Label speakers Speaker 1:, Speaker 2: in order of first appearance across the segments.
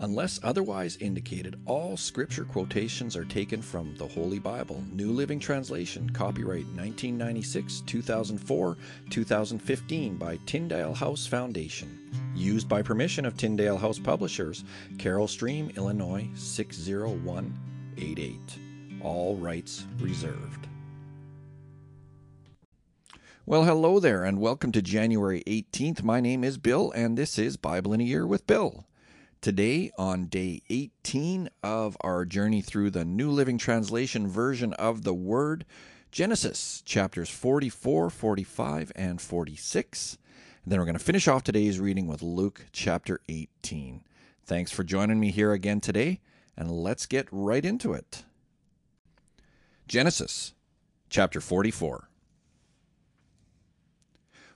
Speaker 1: Unless otherwise indicated, all scripture quotations are taken from the Holy Bible, New Living Translation, copyright 1996, 2004, 2015 by Tyndale House Foundation. Used by permission of Tyndale House Publishers, Carol Stream, Illinois 60188. All rights reserved. Well, hello there, and welcome to January 18th. My name is Bill, and this is Bible in a Year with Bill. Today, on day 18 of our journey through the New Living Translation version of the Word, Genesis chapters 44, 45, and 46. And then we're going to finish off today's reading with Luke chapter 18. Thanks for joining me here again today, and let's get right into it. Genesis chapter 44.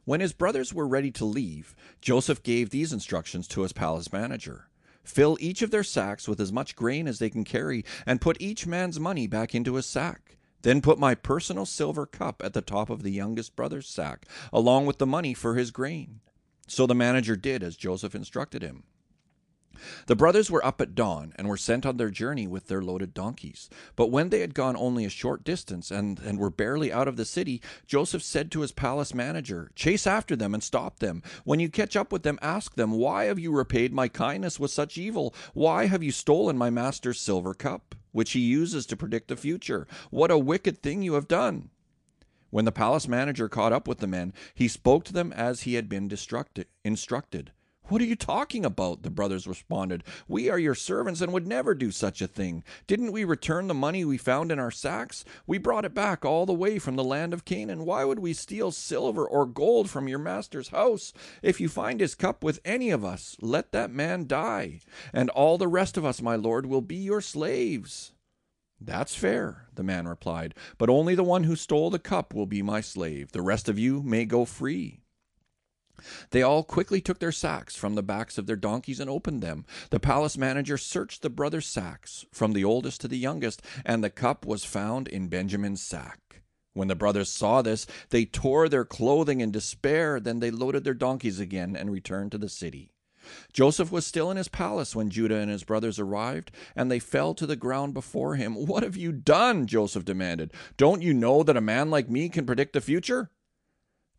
Speaker 1: When his brothers were ready to leave, Joseph gave these instructions to his palace manager. Fill each of their sacks with as much grain as they can carry, and put each man's money back into his sack. Then put my personal silver cup at the top of the youngest brother's sack, along with the money for his grain. So the manager did as Joseph instructed him. The brothers were up at dawn and were sent on their journey with their loaded donkeys. But when they had gone only a short distance and, and were barely out of the city, Joseph said to his palace manager, Chase after them and stop them. When you catch up with them, ask them, Why have you repaid my kindness with such evil? Why have you stolen my master's silver cup, which he uses to predict the future? What a wicked thing you have done! When the palace manager caught up with the men, he spoke to them as he had been instructed. What are you talking about? The brothers responded. We are your servants and would never do such a thing. Didn't we return the money we found in our sacks? We brought it back all the way from the land of Canaan. Why would we steal silver or gold from your master's house? If you find his cup with any of us, let that man die, and all the rest of us, my lord, will be your slaves. That's fair, the man replied, but only the one who stole the cup will be my slave. The rest of you may go free. They all quickly took their sacks from the backs of their donkeys and opened them. The palace manager searched the brothers' sacks, from the oldest to the youngest, and the cup was found in Benjamin's sack. When the brothers saw this, they tore their clothing in despair. Then they loaded their donkeys again and returned to the city. Joseph was still in his palace when Judah and his brothers arrived, and they fell to the ground before him. What have you done? Joseph demanded. Don't you know that a man like me can predict the future?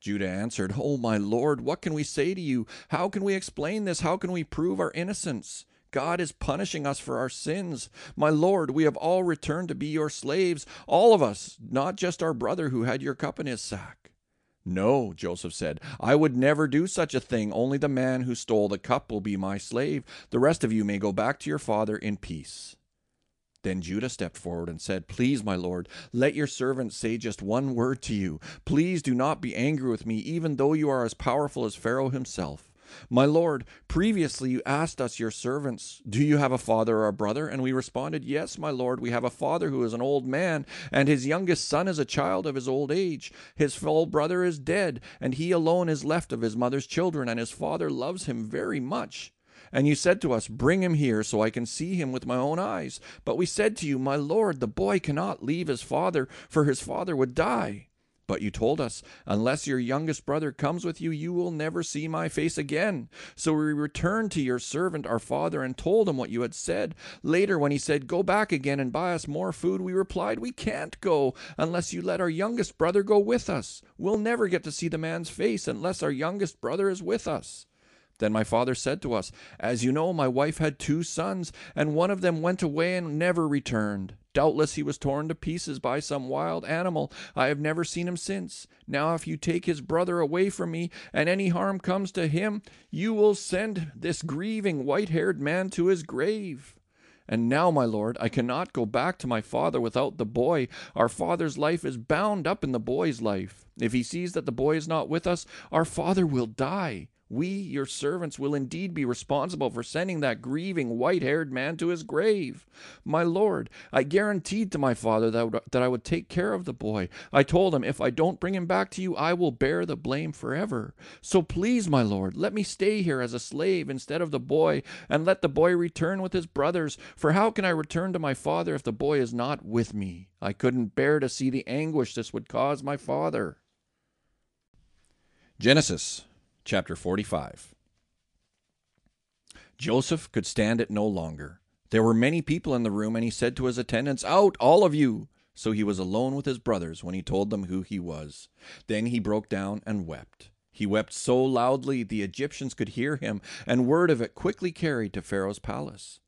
Speaker 1: Judah answered, Oh, my Lord, what can we say to you? How can we explain this? How can we prove our innocence? God is punishing us for our sins. My Lord, we have all returned to be your slaves, all of us, not just our brother who had your cup in his sack. No, Joseph said, I would never do such a thing. Only the man who stole the cup will be my slave. The rest of you may go back to your father in peace. Then Judah stepped forward and said, Please, my lord, let your servant say just one word to you. Please do not be angry with me, even though you are as powerful as Pharaoh himself. My lord, previously you asked us, your servants, Do you have a father or a brother? And we responded, Yes, my lord, we have a father who is an old man, and his youngest son is a child of his old age. His full brother is dead, and he alone is left of his mother's children, and his father loves him very much. And you said to us, Bring him here, so I can see him with my own eyes. But we said to you, My lord, the boy cannot leave his father, for his father would die. But you told us, Unless your youngest brother comes with you, you will never see my face again. So we returned to your servant, our father, and told him what you had said. Later, when he said, Go back again and buy us more food, we replied, We can't go unless you let our youngest brother go with us. We'll never get to see the man's face unless our youngest brother is with us. Then my father said to us, As you know, my wife had two sons, and one of them went away and never returned. Doubtless he was torn to pieces by some wild animal. I have never seen him since. Now, if you take his brother away from me, and any harm comes to him, you will send this grieving white haired man to his grave. And now, my lord, I cannot go back to my father without the boy. Our father's life is bound up in the boy's life. If he sees that the boy is not with us, our father will die. We, your servants, will indeed be responsible for sending that grieving white haired man to his grave. My lord, I guaranteed to my father that, that I would take care of the boy. I told him, If I don't bring him back to you, I will bear the blame forever. So please, my lord, let me stay here as a slave instead of the boy, and let the boy return with his brothers. For how can I return to my father if the boy is not with me? I couldn't bear to see the anguish this would cause my father. Genesis chapter 45. Joseph could stand it no longer. There were many people in the room, and he said to his attendants, Out, all of you! So he was alone with his brothers when he told them who he was. Then he broke down and wept. He wept so loudly the Egyptians could hear him, and word of it quickly carried to Pharaoh's palace.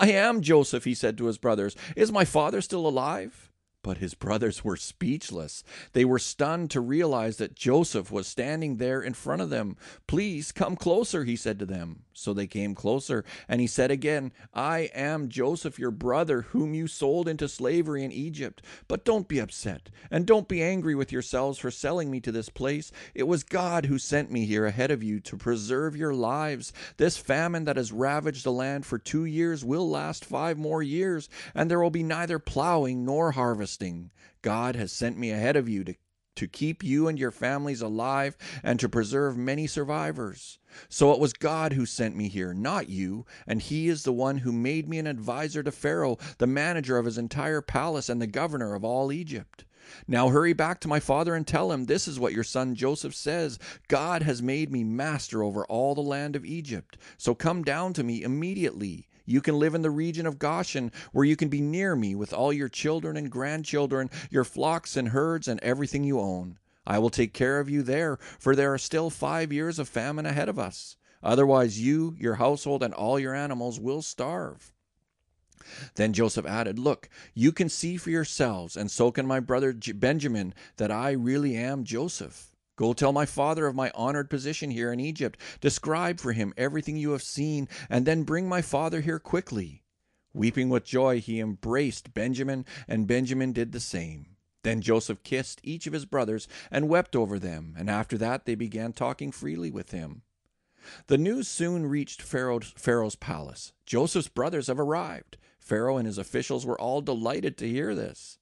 Speaker 1: I am Joseph, he said to his brothers. Is my father still alive? But his brothers were speechless. They were stunned to realize that Joseph was standing there in front of them. Please come closer, he said to them. So they came closer, and he said again, I am Joseph, your brother, whom you sold into slavery in Egypt. But don't be upset, and don't be angry with yourselves for selling me to this place. It was God who sent me here ahead of you to preserve your lives. This famine that has ravaged the land for two years will last five more years, and there will be neither plowing nor harvest harvesting. God has sent me ahead of you to, to keep you and your families alive and to preserve many survivors. So it was God who sent me here, not you, and He is the one who made me an adviser to Pharaoh, the manager of his entire palace and the governor of all Egypt. Now hurry back to my father and tell him this is what your son Joseph says God has made me master over all the land of Egypt. So come down to me immediately. You can live in the region of Goshen, where you can be near me with all your children and grandchildren, your flocks and herds, and everything you own. I will take care of you there, for there are still five years of famine ahead of us. Otherwise, you, your household, and all your animals will starve. Then Joseph added, Look, you can see for yourselves, and so can my brother Benjamin, that I really am Joseph. Go tell my father of my honored position here in Egypt. Describe for him everything you have seen, and then bring my father here quickly. Weeping with joy, he embraced Benjamin, and Benjamin did the same. Then Joseph kissed each of his brothers and wept over them, and after that they began talking freely with him. The news soon reached Pharaoh's, Pharaoh's palace. Joseph's brothers have arrived. Pharaoh and his officials were all delighted to hear this.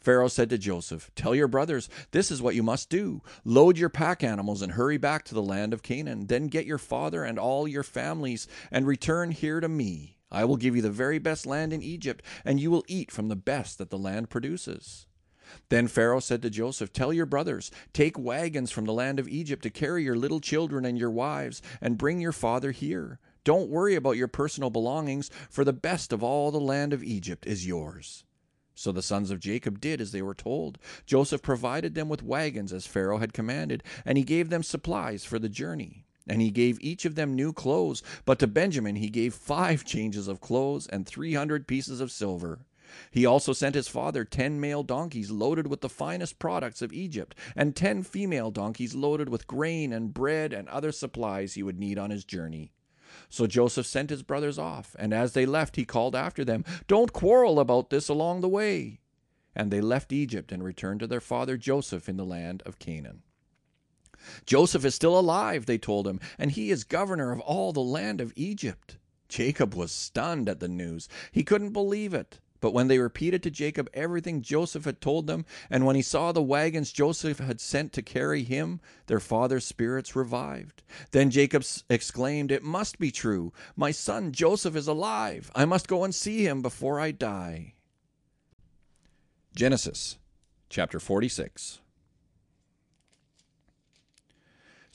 Speaker 1: Pharaoh said to Joseph, Tell your brothers, this is what you must do. Load your pack animals and hurry back to the land of Canaan. Then get your father and all your families and return here to me. I will give you the very best land in Egypt, and you will eat from the best that the land produces. Then Pharaoh said to Joseph, Tell your brothers, take wagons from the land of Egypt to carry your little children and your wives, and bring your father here. Don't worry about your personal belongings, for the best of all the land of Egypt is yours. So the sons of Jacob did as they were told. Joseph provided them with wagons as Pharaoh had commanded, and he gave them supplies for the journey. And he gave each of them new clothes, but to Benjamin he gave five changes of clothes and three hundred pieces of silver. He also sent his father ten male donkeys loaded with the finest products of Egypt, and ten female donkeys loaded with grain and bread and other supplies he would need on his journey. So Joseph sent his brothers off, and as they left, he called after them, Don't quarrel about this along the way. And they left Egypt and returned to their father Joseph in the land of Canaan. Joseph is still alive, they told him, and he is governor of all the land of Egypt. Jacob was stunned at the news. He couldn't believe it. But when they repeated to Jacob everything Joseph had told them, and when he saw the wagons Joseph had sent to carry him, their father's spirits revived. Then Jacob exclaimed, It must be true. My son Joseph is alive. I must go and see him before I die. Genesis chapter 46.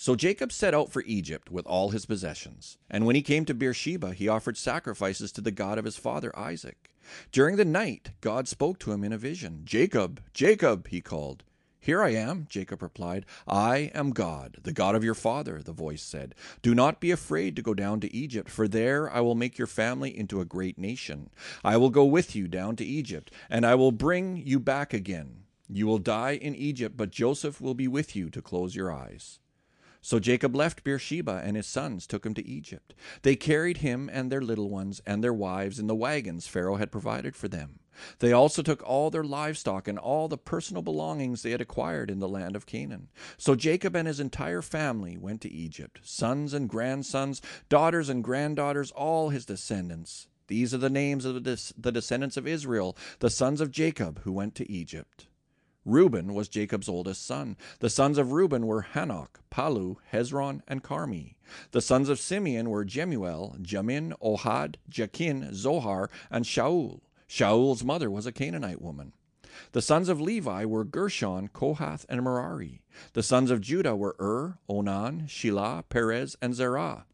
Speaker 1: So Jacob set out for Egypt with all his possessions. And when he came to Beersheba, he offered sacrifices to the God of his father Isaac. During the night, God spoke to him in a vision. Jacob, Jacob, he called. Here I am, Jacob replied. I am God, the God of your father, the voice said. Do not be afraid to go down to Egypt, for there I will make your family into a great nation. I will go with you down to Egypt, and I will bring you back again. You will die in Egypt, but Joseph will be with you to close your eyes. So Jacob left Beersheba, and his sons took him to Egypt. They carried him and their little ones and their wives in the wagons Pharaoh had provided for them. They also took all their livestock and all the personal belongings they had acquired in the land of Canaan. So Jacob and his entire family went to Egypt sons and grandsons, daughters and granddaughters, all his descendants. These are the names of the descendants of Israel, the sons of Jacob who went to Egypt. Reuben was Jacob's oldest son. The sons of Reuben were Hanoch, Pallu, Hezron, and Carmi. The sons of Simeon were Jemuel, Jamin, Ohad, Jakin, Zohar, and Shaul. Shaul's mother was a Canaanite woman. The sons of Levi were Gershon, Kohath, and Merari. The sons of Judah were Ur, Onan, Shelah, Perez, and Zerah.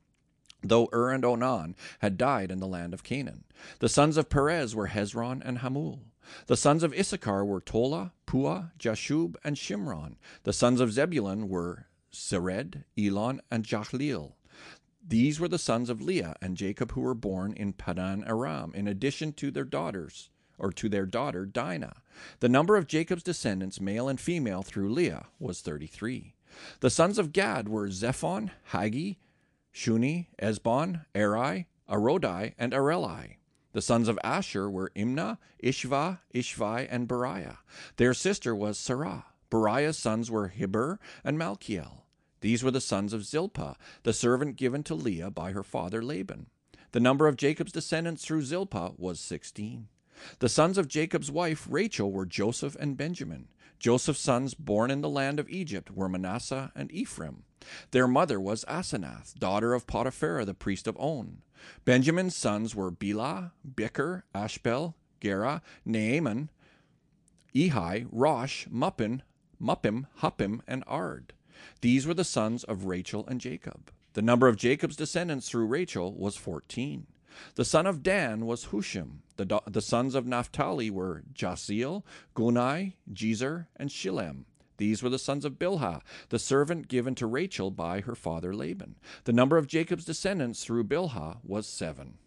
Speaker 1: Though Ur and Onan had died in the land of Canaan. The sons of Perez were Hezron and Hamul. The sons of Issachar were Tola, Puah, Jashub, and Shimron. The sons of Zebulun were Sered, Elon, and Jahleel. These were the sons of Leah and Jacob who were born in Paddan Aram, in addition to their daughters, or to their daughter Dinah. The number of Jacob's descendants, male and female, through Leah was thirty three. The sons of Gad were Zephon, Haggi, Shuni, Ezbon, Eri, Arodi, and Areli. The sons of Asher were Imnah, Ishvah, Ishvi, and Beriah. Their sister was Sarah. Beriah's sons were Heber and Malkiel. These were the sons of Zilpah, the servant given to Leah by her father Laban. The number of Jacob's descendants through Zilpah was sixteen. The sons of Jacob's wife Rachel were Joseph and Benjamin. Joseph's sons born in the land of Egypt were Manasseh and Ephraim. Their mother was Asenath, daughter of Potiphera, the priest of On. Benjamin's sons were Bela, Beker, Ashbel, Gera, Naaman, Ehi, Rosh, Muppim, Muppim, Huppim, and Ard. These were the sons of Rachel and Jacob. The number of Jacob's descendants through Rachel was fourteen. The son of Dan was Hushim. The, the sons of Naphtali were Jahzeel, Guni, Jezer, and Shillem. These were the sons of Bilhah, the servant given to Rachel by her father Laban. The number of Jacob's descendants through Bilhah was seven.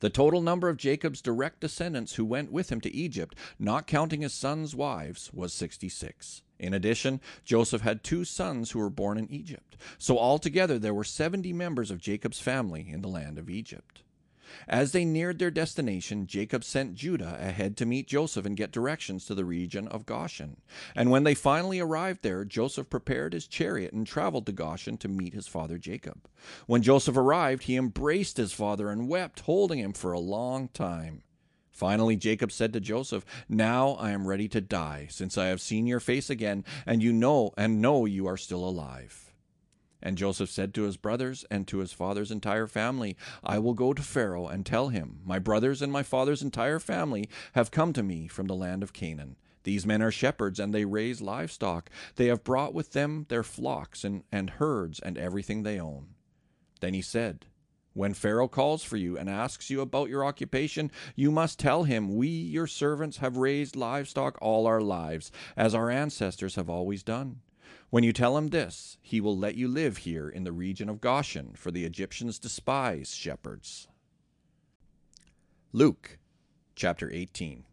Speaker 1: The total number of Jacob's direct descendants who went with him to Egypt, not counting his sons' wives, was 66. In addition, Joseph had two sons who were born in Egypt. So altogether there were 70 members of Jacob's family in the land of Egypt. As they neared their destination, Jacob sent Judah ahead to meet Joseph and get directions to the region of Goshen. And when they finally arrived there, Joseph prepared his chariot and traveled to Goshen to meet his father Jacob. When Joseph arrived, he embraced his father and wept, holding him for a long time. Finally, Jacob said to Joseph, Now I am ready to die, since I have seen your face again, and you know and know you are still alive. And Joseph said to his brothers and to his father's entire family, I will go to Pharaoh and tell him, My brothers and my father's entire family have come to me from the land of Canaan. These men are shepherds, and they raise livestock. They have brought with them their flocks and, and herds and everything they own. Then he said, When Pharaoh calls for you and asks you about your occupation, you must tell him, We, your servants, have raised livestock all our lives, as our ancestors have always done. When you tell him this, he will let you live here in the region of Goshen, for the Egyptians despise shepherds. Luke chapter 18.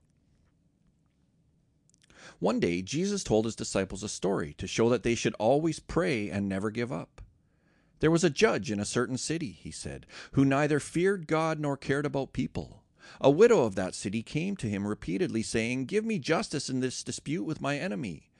Speaker 1: One day, Jesus told his disciples a story to show that they should always pray and never give up. There was a judge in a certain city, he said, who neither feared God nor cared about people. A widow of that city came to him repeatedly, saying, Give me justice in this dispute with my enemy.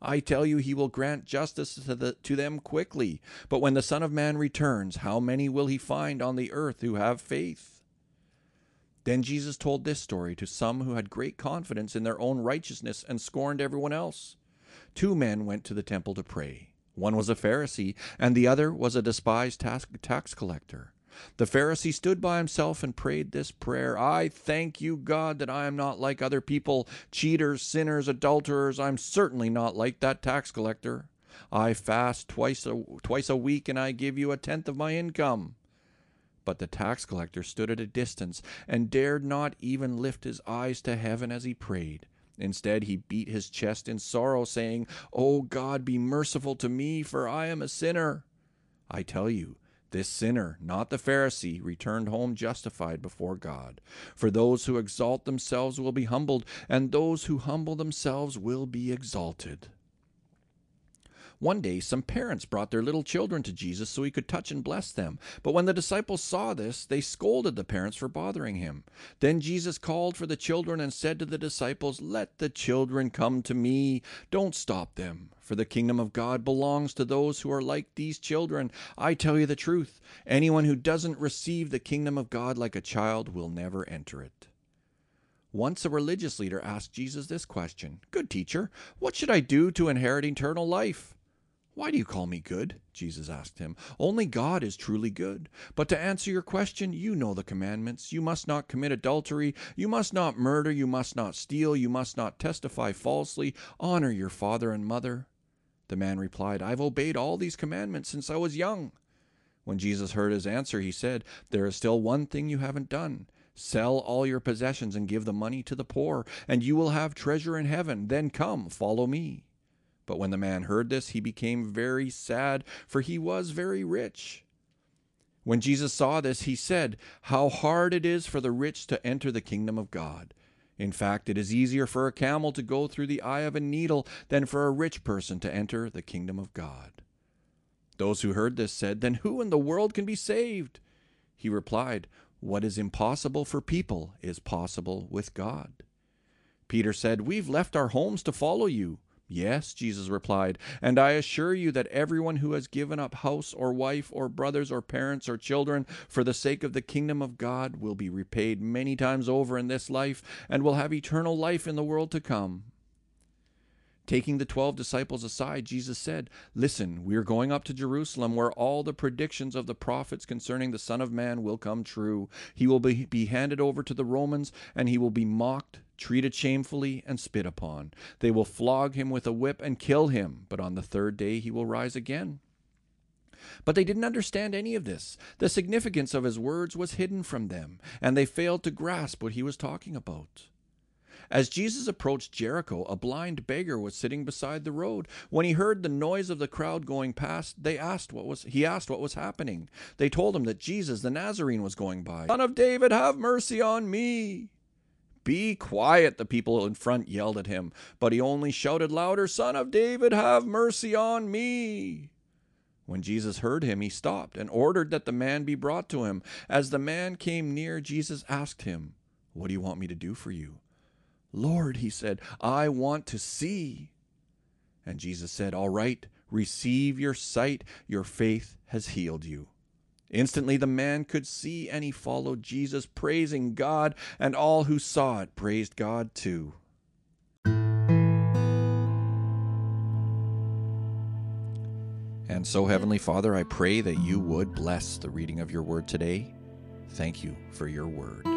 Speaker 1: I tell you, he will grant justice to, the, to them quickly. But when the Son of Man returns, how many will he find on the earth who have faith? Then Jesus told this story to some who had great confidence in their own righteousness and scorned everyone else. Two men went to the temple to pray. One was a Pharisee, and the other was a despised tax collector. The Pharisee stood by himself and prayed this prayer I thank you, God, that I am not like other people, cheaters, sinners, adulterers. I'm certainly not like that tax collector. I fast twice a, twice a week, and I give you a tenth of my income. But the tax collector stood at a distance and dared not even lift his eyes to heaven as he prayed. Instead, he beat his chest in sorrow, saying, O God, be merciful to me, for I am a sinner. I tell you, this sinner, not the Pharisee, returned home justified before God. For those who exalt themselves will be humbled, and those who humble themselves will be exalted. One day, some parents brought their little children to Jesus so he could touch and bless them. But when the disciples saw this, they scolded the parents for bothering him. Then Jesus called for the children and said to the disciples, Let the children come to me. Don't stop them, for the kingdom of God belongs to those who are like these children. I tell you the truth anyone who doesn't receive the kingdom of God like a child will never enter it. Once a religious leader asked Jesus this question Good teacher, what should I do to inherit eternal life? Why do you call me good? Jesus asked him. Only God is truly good. But to answer your question, you know the commandments. You must not commit adultery. You must not murder. You must not steal. You must not testify falsely. Honor your father and mother. The man replied, I've obeyed all these commandments since I was young. When Jesus heard his answer, he said, There is still one thing you haven't done. Sell all your possessions and give the money to the poor, and you will have treasure in heaven. Then come, follow me. But when the man heard this, he became very sad, for he was very rich. When Jesus saw this, he said, How hard it is for the rich to enter the kingdom of God. In fact, it is easier for a camel to go through the eye of a needle than for a rich person to enter the kingdom of God. Those who heard this said, Then who in the world can be saved? He replied, what is impossible for people is possible with God. Peter said, We've left our homes to follow you. Yes, Jesus replied, and I assure you that everyone who has given up house or wife or brothers or parents or children for the sake of the kingdom of God will be repaid many times over in this life and will have eternal life in the world to come. Taking the twelve disciples aside, Jesus said, Listen, we are going up to Jerusalem, where all the predictions of the prophets concerning the Son of Man will come true. He will be, be handed over to the Romans, and he will be mocked, treated shamefully, and spit upon. They will flog him with a whip and kill him, but on the third day he will rise again. But they didn't understand any of this. The significance of his words was hidden from them, and they failed to grasp what he was talking about. As Jesus approached Jericho, a blind beggar was sitting beside the road. When he heard the noise of the crowd going past, they asked what was he asked what was happening. They told him that Jesus the Nazarene was going by. Son of David, have mercy on me. Be quiet, the people in front yelled at him, but he only shouted louder, Son of David, have mercy on me. When Jesus heard him, he stopped and ordered that the man be brought to him. As the man came near, Jesus asked him, What do you want me to do for you? Lord, he said, I want to see. And Jesus said, All right, receive your sight. Your faith has healed you. Instantly the man could see, and he followed Jesus, praising God, and all who saw it praised God too. And so, Heavenly Father, I pray that you would bless the reading of your word today. Thank you for your word.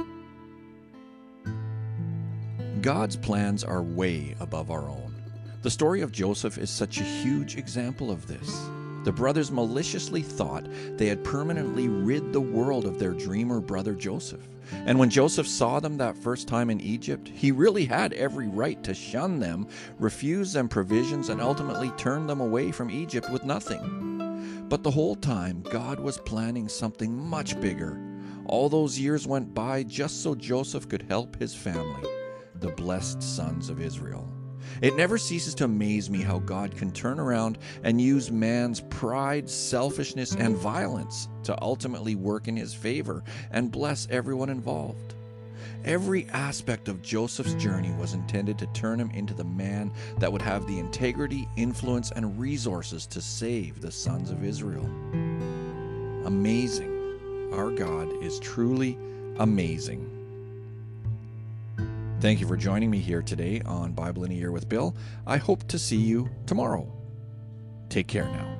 Speaker 1: God's plans are way above our own. The story of Joseph is such a huge example of this. The brothers maliciously thought they had permanently rid the world of their dreamer brother Joseph. And when Joseph saw them that first time in Egypt, he really had every right to shun them, refuse them provisions, and ultimately turn them away from Egypt with nothing. But the whole time, God was planning something much bigger. All those years went by just so Joseph could help his family the blessed sons of Israel. It never ceases to amaze me how God can turn around and use man's pride, selfishness, and violence to ultimately work in his favor and bless everyone involved. Every aspect of Joseph's journey was intended to turn him into the man that would have the integrity, influence, and resources to save the sons of Israel. Amazing. Our God is truly amazing. Thank you for joining me here today on Bible in a Year with Bill. I hope to see you tomorrow. Take care now.